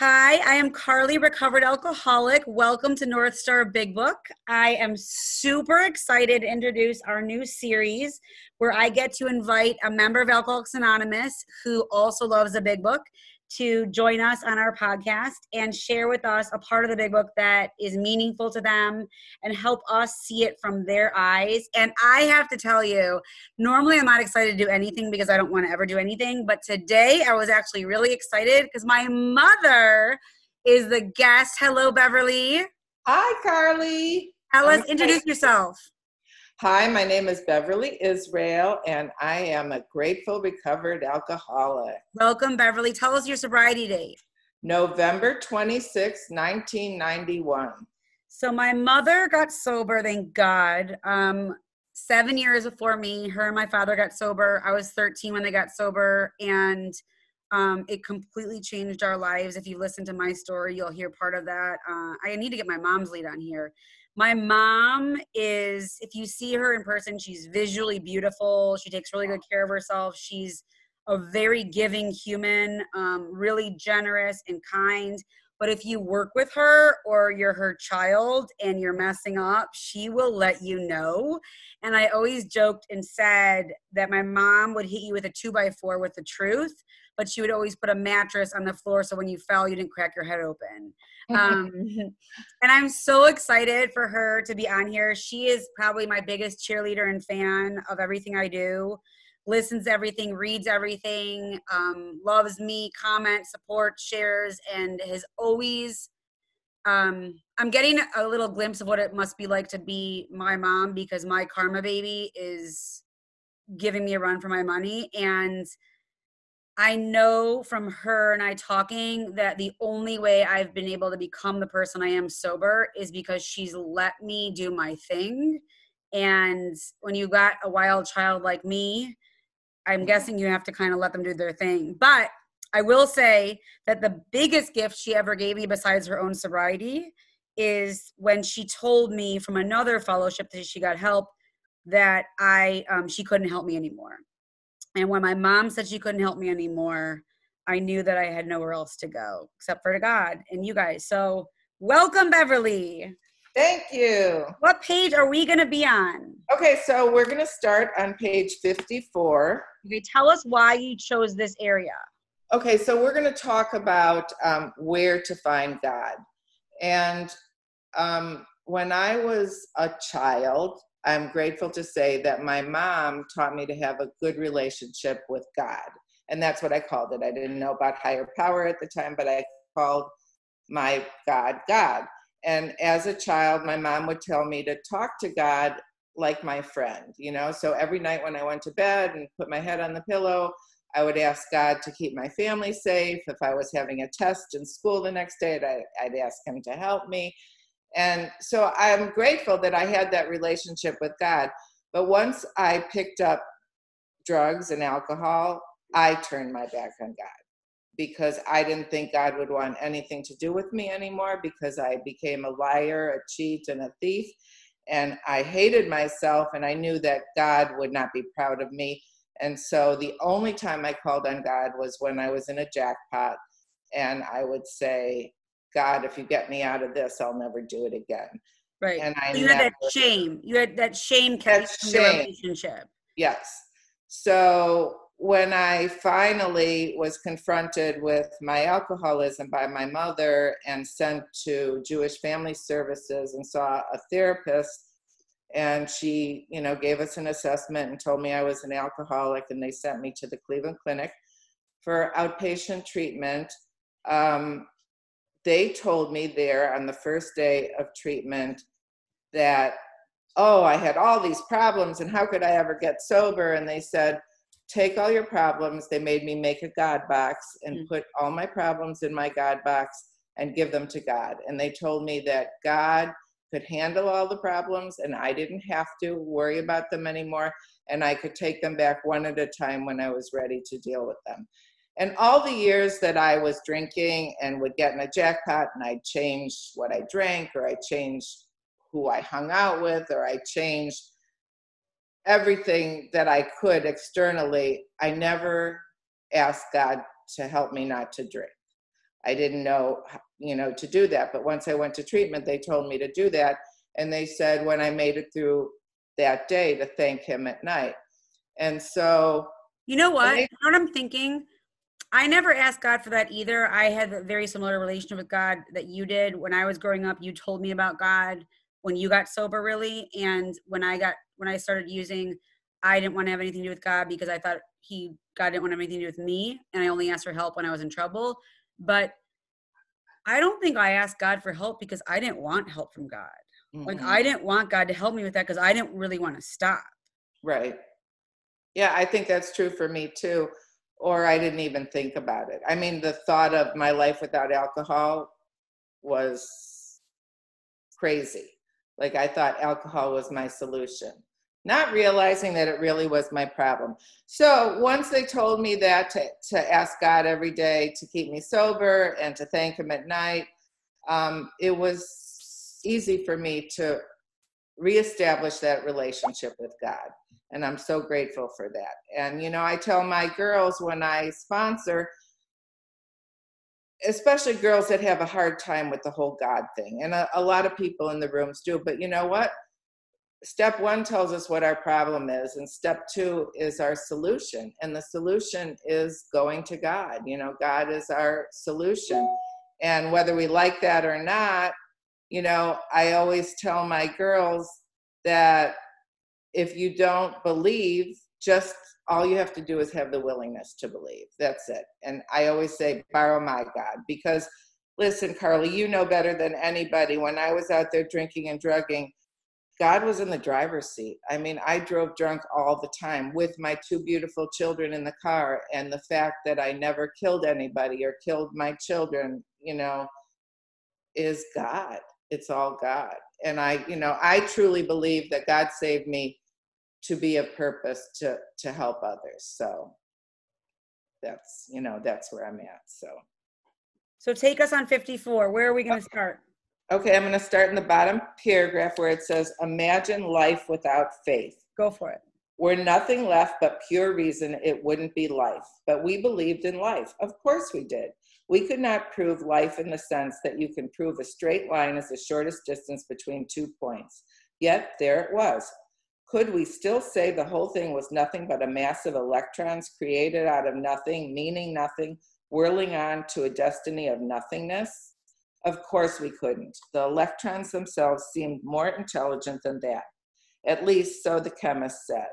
Hi, I am Carly, recovered alcoholic. Welcome to North Star Big Book. I am super excited to introduce our new series where I get to invite a member of Alcoholics Anonymous who also loves the Big Book to join us on our podcast and share with us a part of the big book that is meaningful to them and help us see it from their eyes. And I have to tell you, normally I'm not excited to do anything because I don't want to ever do anything. But today I was actually really excited because my mother is the guest. Hello, Beverly. Hi, Carly. Alice, introduce yourself. Hi, my name is Beverly Israel, and I am a grateful recovered alcoholic. Welcome, Beverly. Tell us your sobriety date. November 26, 1991. So, my mother got sober, thank God. Um, seven years before me, her and my father got sober. I was 13 when they got sober, and um, it completely changed our lives. If you listen to my story, you'll hear part of that. Uh, I need to get my mom's lead on here my mom is if you see her in person she's visually beautiful. She takes really good care of herself. She's a very giving human um, really generous and kind. But if you work with her or you're her child and you're messing up she will let you know. And i always joked and said that my mom would hit you with a two by four with the truth but she would always put a mattress on the floor so when you fell you didn't crack your head open um, and i'm so excited for her to be on here. She is probably my biggest cheerleader and fan of everything i do. Listens everything reads everything um, loves me comments supports shares and has always um, i'm getting a little glimpse of what it must be like to be my mom because my karma baby is giving me a run for my money. And I know from her and I talking that the only way I've been able to become the person I am sober is because she's let me do my thing. And when you got a wild child like me, I'm guessing you have to kind of let them do their thing. But I will say that the biggest gift she ever gave me, besides her own sobriety, is when she told me from another fellowship that she got help that I um, she couldn't help me anymore. And when my mom said she couldn't help me anymore, I knew that I had nowhere else to go except for to God and you guys. So, welcome, Beverly. Thank you. What page are we going to be on? Okay, so we're going to start on page 54. Okay, tell us why you chose this area. Okay, so we're going to talk about um, where to find God. And um, when I was a child, I'm grateful to say that my mom taught me to have a good relationship with God. And that's what I called it. I didn't know about higher power at the time, but I called my God God. And as a child, my mom would tell me to talk to God like my friend, you know? So every night when I went to bed and put my head on the pillow, I would ask God to keep my family safe. If I was having a test in school the next day, I'd, I'd ask Him to help me. And so I'm grateful that I had that relationship with God. But once I picked up drugs and alcohol, I turned my back on God because I didn't think God would want anything to do with me anymore because I became a liar, a cheat, and a thief. And I hated myself, and I knew that God would not be proud of me. And so the only time I called on God was when I was in a jackpot. And I would say, God, if you get me out of this, I'll never do it again. Right. And I you never, had that shame. You had that shame that shame. relationship. Yes. So when I finally was confronted with my alcoholism by my mother and sent to Jewish Family Services and saw a therapist, and she, you know, gave us an assessment and told me I was an alcoholic, and they sent me to the Cleveland Clinic for outpatient treatment. Um, they told me there on the first day of treatment that, oh, I had all these problems and how could I ever get sober? And they said, take all your problems. They made me make a God box and mm-hmm. put all my problems in my God box and give them to God. And they told me that God could handle all the problems and I didn't have to worry about them anymore and I could take them back one at a time when I was ready to deal with them. And all the years that I was drinking and would get in a jackpot and I'd change what I drank or I changed who I hung out with or I changed everything that I could externally, I never asked God to help me not to drink. I didn't know, you know, to do that. But once I went to treatment, they told me to do that. And they said when I made it through that day to thank him at night. And so. You know what? They, you know what I'm thinking? I never asked God for that either. I had a very similar relationship with God that you did. When I was growing up, you told me about God when you got sober, really. And when I got, when I started using, I didn't want to have anything to do with God because I thought he, God didn't want to have anything to do with me. And I only asked for help when I was in trouble. But I don't think I asked God for help because I didn't want help from God. Mm-hmm. Like I didn't want God to help me with that because I didn't really want to stop. Right. Yeah, I think that's true for me too or I didn't even think about it. I mean, the thought of my life without alcohol was crazy. Like I thought alcohol was my solution, not realizing that it really was my problem. So once they told me that to, to ask God every day to keep me sober and to thank Him at night, um, it was easy for me to reestablish that relationship with God and I'm so grateful for that. And you know, I tell my girls when I sponsor, especially girls that have a hard time with the whole God thing, and a, a, lot of people in the rooms do, but you know what? Step one tells us what our problem is, and step two is our solution. And the solution is going to God. You know, God is our solution. And whether we like that or not, you know, I always tell my girls that if you don't believe, just all you have to do is have the willingness to believe. That's it. And I always say, borrow my God, because listen, Carly, you know better than anybody. When I was out there drinking and drugging, God was in the driver's seat. I mean, I drove drunk all the time with my two beautiful children in the car. And the fact that I never killed anybody or killed my children, you know, is God. It's all God. And I, you know, I truly believe that God saved me to be of purpose to to help others. So that's you know that's where i'm at so. So take us on 54 where are we going to start? Okay i'm going to start in the bottom paragraph where it says imagine life without faith. Go for it. Were nothing left but pure reason it wouldn't be life. But we believed in life. Of course we did we could not prove life in the sense that you can prove a straight line is the shortest distance between two points yet there it was could we still say the whole thing was nothing but a mass of electrons created out of nothing, meaning nothing, whirling on to a destiny of nothingness? Of course we couldn't. The electrons themselves seemed more intelligent than that. At least so the chemist said.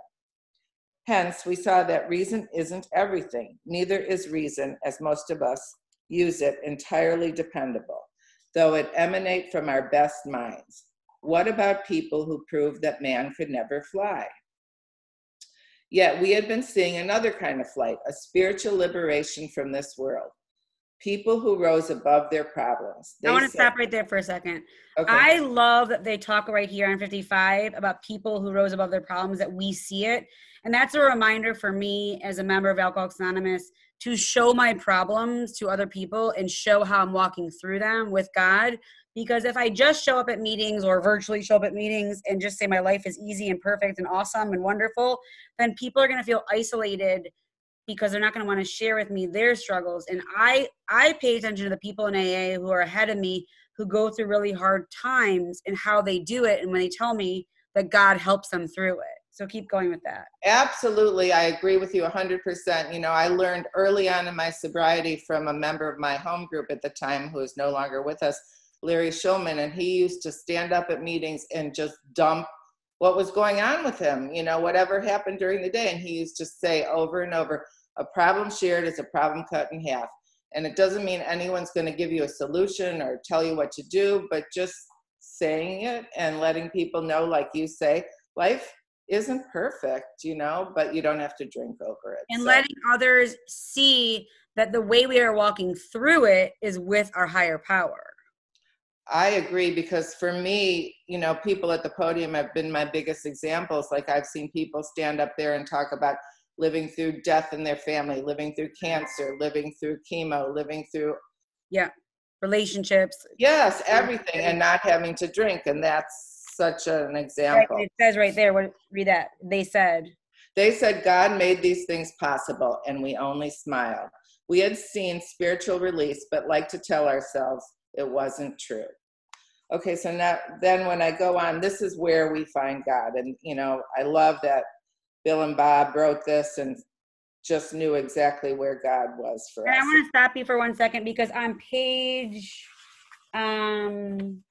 Hence, we saw that reason isn't everything. Neither is reason, as most of us use it, entirely dependable, though it emanate from our best minds. What about people who proved that man could never fly? Yet we had been seeing another kind of flight, a spiritual liberation from this world. People who rose above their problems. I want to said, stop right there for a second. Okay. I love that they talk right here on 55 about people who rose above their problems, that we see it. And that's a reminder for me as a member of Alcoholics Anonymous to show my problems to other people and show how I'm walking through them with God because if I just show up at meetings or virtually show up at meetings and just say my life is easy and perfect and awesome and wonderful, then people are going to feel isolated because they're not going to want to share with me their struggles. And I I pay attention to the people in AA who are ahead of me who go through really hard times and how they do it and when they tell me that God helps them through it. So keep going with that. Absolutely. I agree with you 100%. You know, I learned early on in my sobriety from a member of my home group at the time who is no longer with us Larry Shulman, and he used to stand up at meetings and just dump what was going on with him, you know, whatever happened during the day. And he used to say over and over, a problem shared is a problem cut in half. And it doesn't mean anyone's going to give you a solution or tell you what to do, but just saying it and letting people know, like you say, life isn't perfect, you know, but you don't have to drink over it. And so. letting others see that the way we are walking through it is with our higher power. I agree because for me, you know, people at the podium have been my biggest examples. Like I've seen people stand up there and talk about living through death in their family, living through cancer, living through chemo, living through yeah, relationships. Yes, everything and not having to drink and that's such an example. It says right there, what read that. They said they said God made these things possible and we only smiled. We had seen spiritual release, but like to tell ourselves it wasn't true. Okay, so now then when I go on, this is where we find God. And you know, I love that Bill and Bob wrote this and just knew exactly where God was for And I want to stop you for one second because on page um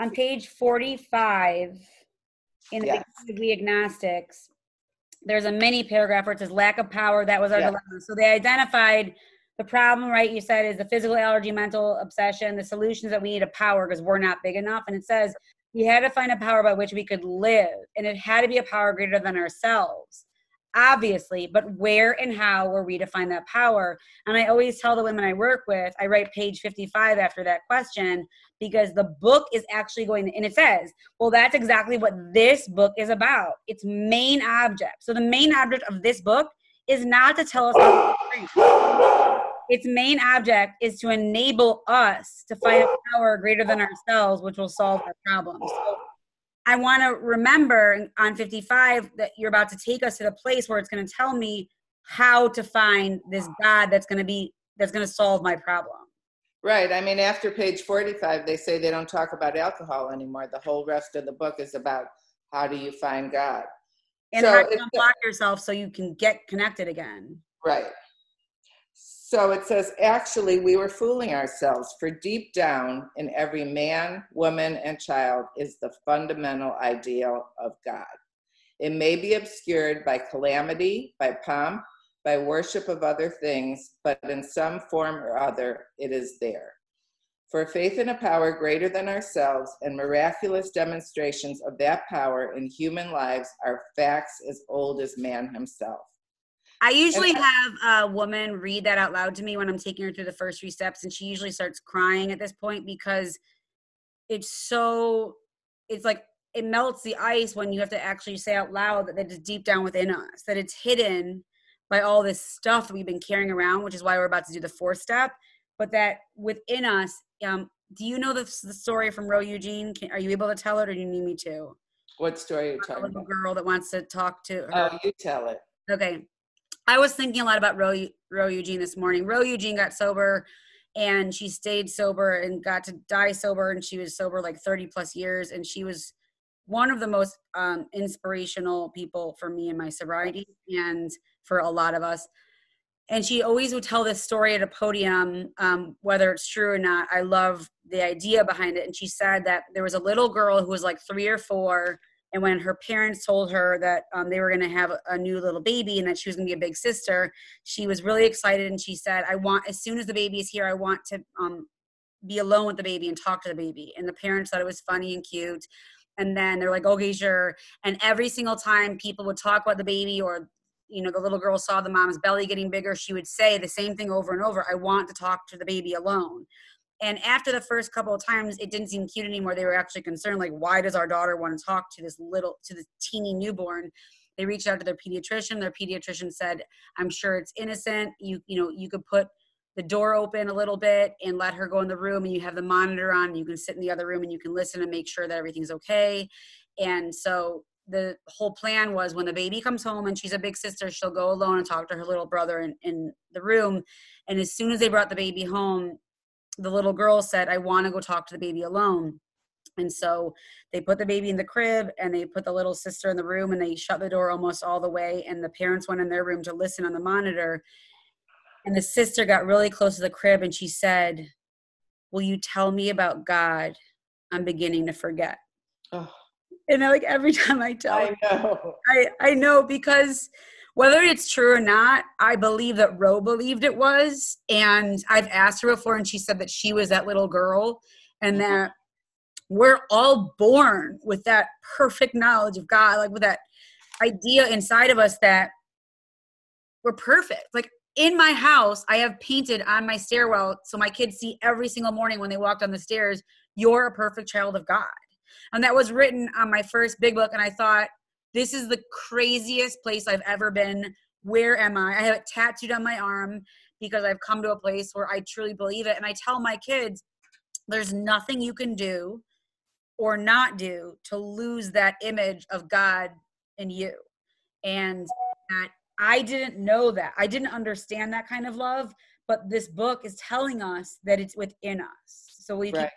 on page 45 in the Yes. beginning of we agnostics there's a mini paragraph where it says lack of power that was our Yeah. dilemma so they identified the problem right you said is the physical allergy mental obsession the solutions that we need a power because we're not big enough and it says we had to find a power by which we could live and it had to be a power greater than ourselves obviously but where and how were we to find that power? And i always tell the women i work with i write page 55 after that question because the book is actually going and it says well that's exactly what this book is about. Its main object. So the main object of this book is not to tell us. Its main object is to enable us to find a power greater than ourselves which will solve our problems so I want to remember on 55 that you're about to take us to the place where it's going to tell me how to find this God that's going to be that's going to solve my problem. Right. I mean, after page 45, they say they don't talk about alcohol anymore. The whole rest of the book is about how do you find God. And So how to unblock yourself so you can get connected again. Right. So it says, actually, we were fooling ourselves, for deep down in every man, woman, and child is the fundamental ideal of God. It may be obscured by calamity, by pomp, by worship of other things, but in some form or other, it is there. For faith in a power greater than ourselves and miraculous demonstrations of that power in human lives are facts as old as man himself. I usually have a woman read that out loud to me when I'm taking her through the first three steps, and she usually starts crying at this point because it's so, it's like it melts the ice when you have to actually say out loud that it's deep down within us, that it's hidden by all this stuff that we've been carrying around, which is why we're about to do the fourth step. But that within us, um, do you know the, the story from Ro Eugene? Can, are you able to tell it, or do you need me to? What story are you A talking little about? girl that wants to talk to her. Oh, you tell it. Okay. I was thinking a lot about Roe, Ro Eugene this morning. Roe Eugene got sober and she stayed sober and got to die sober and she was sober like 30 plus years and she was one of the most um, inspirational people for me in my sobriety and for a lot of us. And she always would tell this story at a podium um, whether it's true or not. I love the idea behind it. And she said that there was a little girl who was like three or four and when her parents told her that um, they were going to have a, new little baby and that she was going to be a big sister she was really excited and she said i want as soon as the baby is here i want to um, be alone with the baby and talk to the baby. And the parents thought it was funny and cute. And then they're like okay sure. And every single time people would talk about the baby or you know the little girl saw the mom's belly getting bigger she would say the same thing over and over i want to talk to the baby alone and after the first couple of times it didn't seem cute anymore. They were actually concerned like why does our daughter want to talk to this little to this teeny newborn? They reached out to their pediatrician. Their pediatrician said i'm sure it's innocent. You you know you could put the door open a little bit and let her go in the room and you have the monitor on you can sit in the other room and you can listen and make sure that everything's okay. And so the whole plan was when the baby comes home and she's a big sister she'll go alone and talk to her little brother in, in the room. And as soon as they brought the baby home the little girl said i want to go talk to the baby alone. And so they put the baby in the crib and they put the little sister in the room and they shut the door almost all the way and the parents went in their room to listen on the monitor. And the sister got really close to the crib and she said will you tell me about god? I'm beginning to forget. Oh, and I, like every time i tell I know. I, I know because whether it's true or not, I believe that Roe believed it was. And I've asked her before, and she said that she was that little girl and mm-hmm. that we're all born with that perfect knowledge of God, like with that idea inside of us that we're perfect. Like in my house, I have painted on my stairwell so my kids see every single morning when they walk down the stairs, you're a perfect child of God. And that was written on my first big book. And I thought, this is the craziest place I've ever been. Where am I? I have it tattooed on my arm because I've come to a place where I truly believe it. And I tell my kids, there's nothing you can do or not do to lose that image of God in you. And that I didn't know that. I didn't understand that kind of love, but this book is telling us that it's within us. So we right.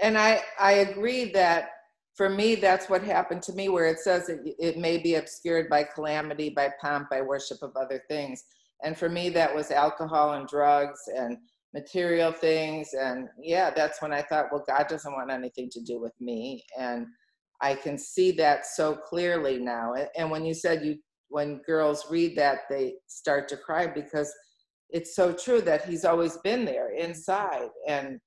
and I I agree that for me that's what happened to me where it says it, it may be obscured by calamity, by pomp, by worship of other things. And for me that was alcohol and drugs and material things and yeah, that's when I thought, well God doesn't want anything to do with me and I can see that so clearly now. And when you said you when girls read that they start to cry because it's so true that he's always been there inside and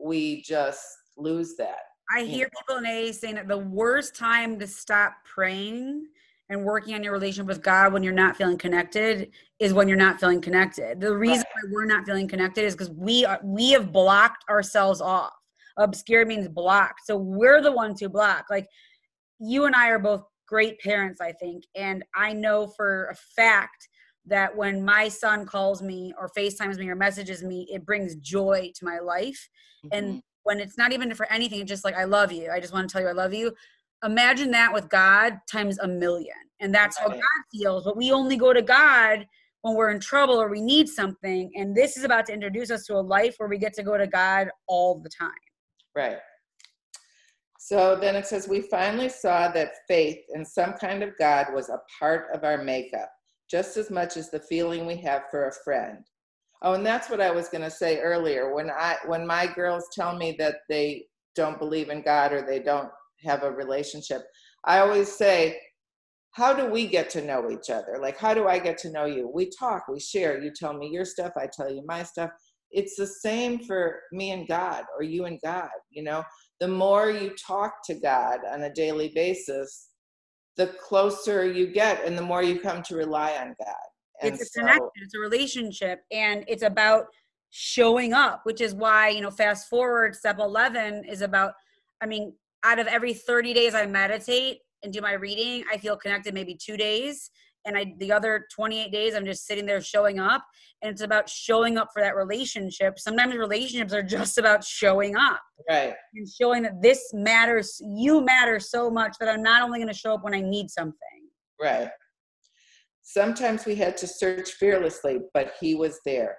we just lose that i hear people in aa saying that the worst time to stop praying and working on your relationship with god when you're not feeling connected is when you're not feeling connected the reason right. why we're not feeling connected is because we are we have blocked ourselves off obscure means blocked so we're the ones who block like you and i are both great parents i think and i know for a fact that when my son calls me or FaceTimes me or messages me, it brings joy to my life. Mm-hmm. And when it's not even for anything, just like, I love you. I just want to tell you I love you. Imagine that with God times a million. And that's how God feels. But we only go to God when we're in trouble or we need something. And this is about to introduce us to a life where we get to go to God all the time. Right. So then it says, We finally saw that faith in some kind of God was a part of our makeup just as much as the feeling we have for a friend. Oh, and that's what I was going to say earlier. When I when my girls tell me that they don't believe in God or they don't have a relationship, I always say, how do we get to know each other? Like how do I get to know you? We talk, we share. You tell me your stuff, I tell you my stuff. It's the same for me and God or you and God, you know. The more you talk to God on a daily basis, the closer you get and the more you come to rely on God. And it's a so, connection, it's a relationship, and it's about showing up, which is why, you know, fast forward, step 11 is about, I mean, out of every 30 days I meditate and do my reading, I feel connected maybe two days and I the other 28 days I'm just sitting there showing up and it's about showing up for that relationship. Sometimes relationships are just about showing up. Right. And showing that this matters, you matter so much that I'm not only going to show up when I need something. Right. Sometimes we had to search fearlessly, but he was there.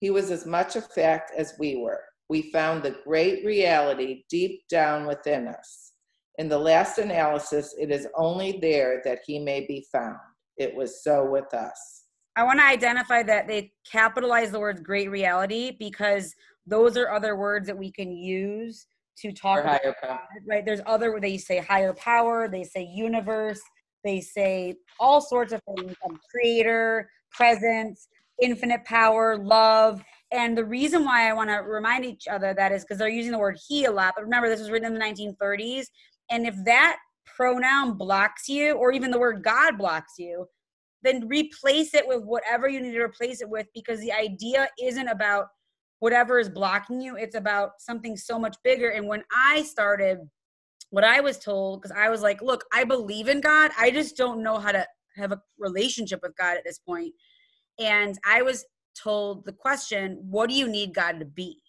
He was as much a fact as we were. We found the great reality deep down within us. In the last analysis, it is only there that he may be found it was so with us. I want to identify that they capitalize the words great reality because those are other words that we can use to talk about power. right there's other they say higher power they say universe they say all sorts of things creator presence infinite power love and the reason why i want to remind each other that is because they're using the word he a lot but remember this was written in the 1930s and if that pronoun blocks you or even the word God blocks you, then replace it with whatever you need to replace it with because the idea isn't about whatever is blocking you, it's about something so much bigger. And when I started, what I was told, because I was like, look, I believe in God, I just don't know how to have a relationship with God at this point. And I was told the question, what do you need God to be?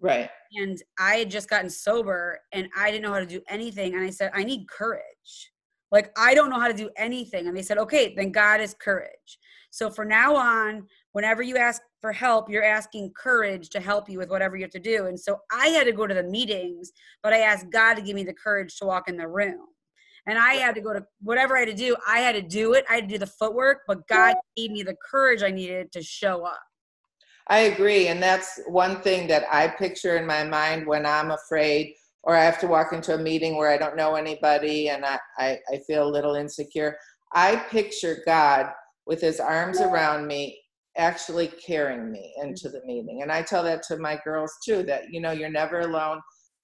Right. And I had just gotten sober and I didn't know how to do anything. And I said, I need courage. Like, I don't know how to do anything. And they said, okay, then God is courage. So for now on, whenever you ask for help, you're asking courage to help you with whatever you have to do. And so I had to go to the meetings, but I asked God to give me the courage to walk in the room. And I had to go to whatever I had to do, I had to do it. I had to do the footwork, but God gave me the courage I needed to show up. I agree. And that's one thing that I picture in my mind when I'm afraid or I have to walk into a meeting where I don't know anybody and I, I, I feel a little insecure. I picture God with his arms around me actually carrying me mm-hmm. into the meeting. And I tell that to my girls too that, you know, you're never alone.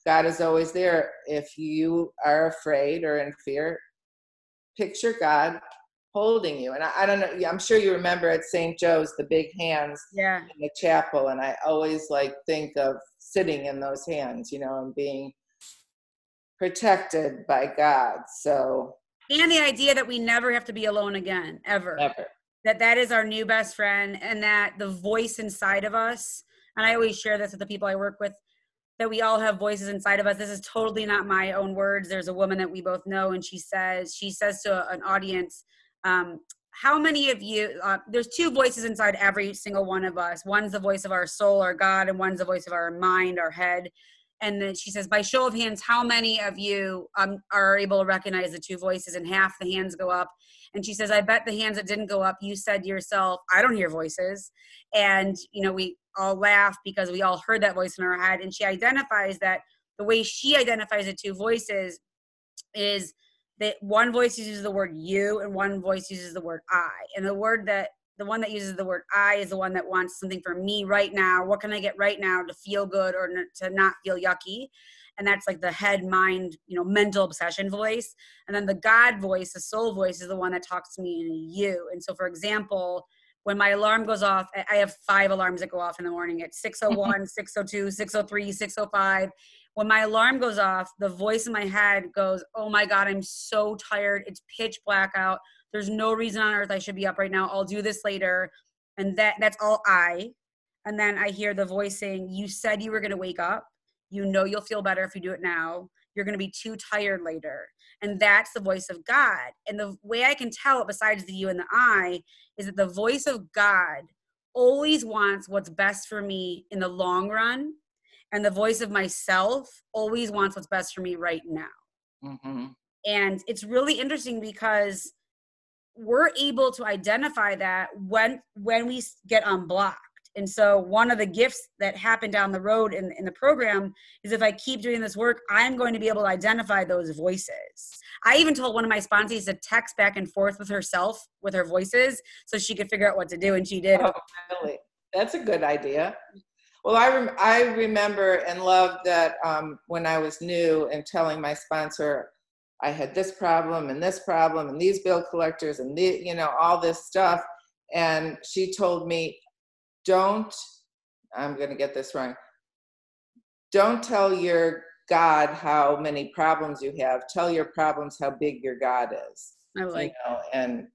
God is always there. If you are afraid or in fear, picture God holding you. And I, I, don't know, I'm sure you remember at St. Joe's, the big hands yeah. in the chapel. And I always like think of sitting in those hands, you know, and being protected by God. So, and the idea that we never have to be alone again, ever. Ever. That that is our new best friend and that the voice inside of us, and I always share this with the people I work with, that we all have voices inside of us. This is totally not my own words. There's a woman that we both know, and she says, she says to an audience, um, how many of you uh, there's two voices inside every single one of us one's the voice of our soul our god and one's the voice of our mind our head and then she says by show of hands how many of you um, are able to recognize the two voices? And half the hands go up. And she says i bet the hands that didn't go up you said to yourself i don't hear voices and you know we all laugh because we all heard that voice in our head. And she identifies that the way she identifies the two voices is that one voice uses the word you and one voice uses the word I. And the word that the one that uses the word I is the one that wants something for me right now. What can I get right now to feel good or to not feel yucky? And that's like the head, mind, you know, mental obsession voice. And then the God voice, the soul voice, is the one that talks to me in you. And so, for example, when my alarm goes off, I have five alarms that go off in the morning at 601, 602, 603, 605 when my alarm goes off, the voice in my head goes, Oh my God, I'm so tired. It's pitch black out. There's no reason on earth I should be up right now. I'll do this later. And that that's all I. And then I hear the voice saying, You said you were gonna wake up. You know you'll feel better if you do it now. You're gonna be too tired later. And that's the voice of God. And the way I can tell it, besides the you and the I, is that the voice of God always wants what's best for me in the long run and the voice of myself always wants what's best for me right now. Mm-hmm. and it's really interesting because we're able to identify that when when we get unblocked. And so one of the gifts that happened down the road in, in the program is if i keep doing this work i'm going to be able to identify those voices. I even told one of my sponsors to text back and forth with herself with her voices so she could figure out what to do and she did. Oh, really? that's a good idea well, I, rem- I remember and loved that um, when I was new and telling my sponsor I had this problem and this problem and these bill collectors and the, you know all this stuff, and she told me, "Don't." I'm going to get this wrong. Don't tell your God how many problems you have. Tell your problems how big your God is. I like. You know, and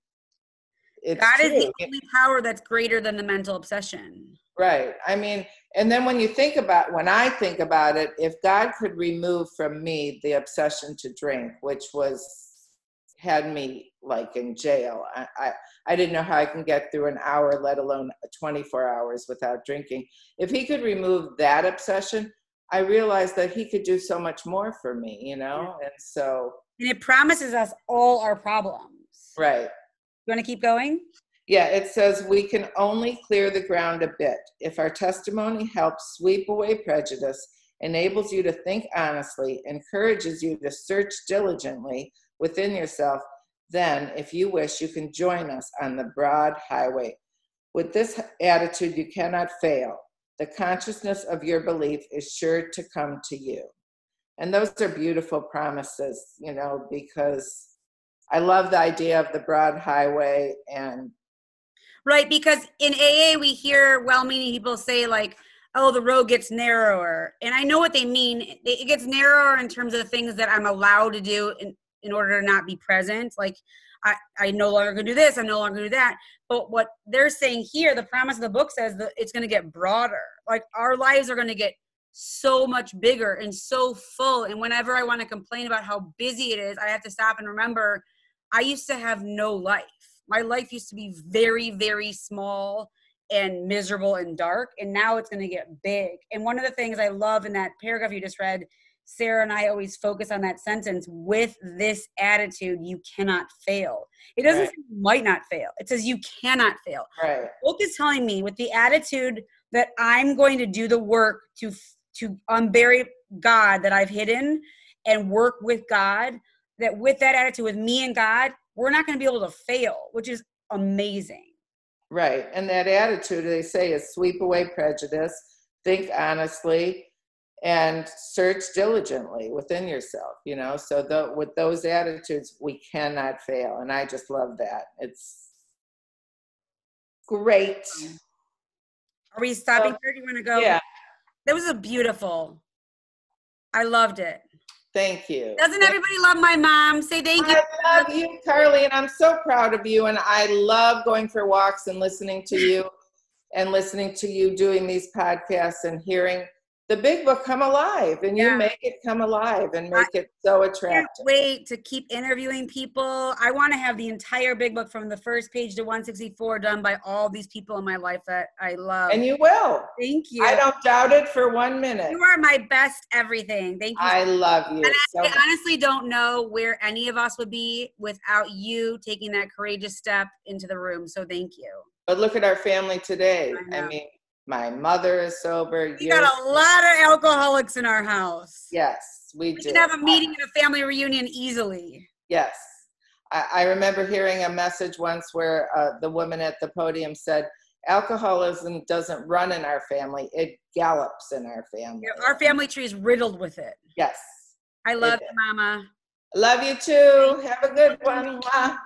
God true. is the only power that's greater than the mental obsession. Right. I mean, and then when you think about when I think about it, if God could remove from me the obsession to drink, which was had me like in jail. I, I, I didn't know how I can get through an hour, let alone 24 hours without drinking. If he could remove that obsession, I realized that he could do so much more for me, you know? And so. And it promises us all our problems. Right. You want to keep going? Yeah, it says we can only clear the ground a bit. If our testimony helps sweep away prejudice, enables you to think honestly, encourages you to search diligently within yourself, then, if you wish, you can join us on the broad highway. With this attitude, you cannot fail. The consciousness of your belief is sure to come to you. And those are beautiful promises, you know, because I love the idea of the broad highway and right? Because in aa we hear well-meaning people say like oh the road gets narrower. And i know what they mean. It gets narrower in terms of the things that i'm allowed to do in, in order to not be present. Like I, I no longer gonna do this i'm no longer gonna do that. But what they're saying here the promise of the book says that it's gonna get broader. Like our lives are gonna get so much bigger and so full. And whenever i want to complain about how busy it is i have to stop and remember i used to have no life my life used to be very very small and miserable and dark and now it's going to get big. And one of the things i love in that paragraph you just read sarah and i always focus on that sentence with this attitude you cannot fail. It doesn't right. say you might not fail. It says you cannot fail. Right. Book is telling me with the attitude that i'm going to do the work to to unbury god that i've hidden and work with god that with that attitude with me and god we're not going to be able to fail, which is amazing. Right. And that attitude, they say, is sweep away prejudice, think honestly, and search diligently within yourself, you know? So the, with those attitudes, we cannot fail. And I just love that. It's great. Are we stopping? Where do you want to go? Yeah. That was a beautiful. I loved it. Thank you. Doesn't everybody love my mom? Say thank you. I love you, Carly, and I'm so proud of you. And I love going for walks and listening to you and listening to you doing these podcasts and hearing the big book come alive and you make it come alive and make it so attractive. can't wait to keep interviewing people. I want to have the entire big book from the first page to 164 done by all these people in my life that I love. And you will. Thank you. I don't doubt it for one minute. you are my best everything. Thank you. I love you And so I much. honestly don't know where any of us would be without you taking that courageous step into the room. So thank you. But look at our family today. I I, mean, my mother is sober. We got a lot of alcoholics in our house. Yes, we, We do. can have a meeting and a family reunion easily. Yes. I, I remember hearing a message once where uh, the woman at the podium said, alcoholism doesn't run in our family, it gallops in our family. Our family tree is riddled with it. Yes. I love you, Mama. Love you too. Have a good one. Bye.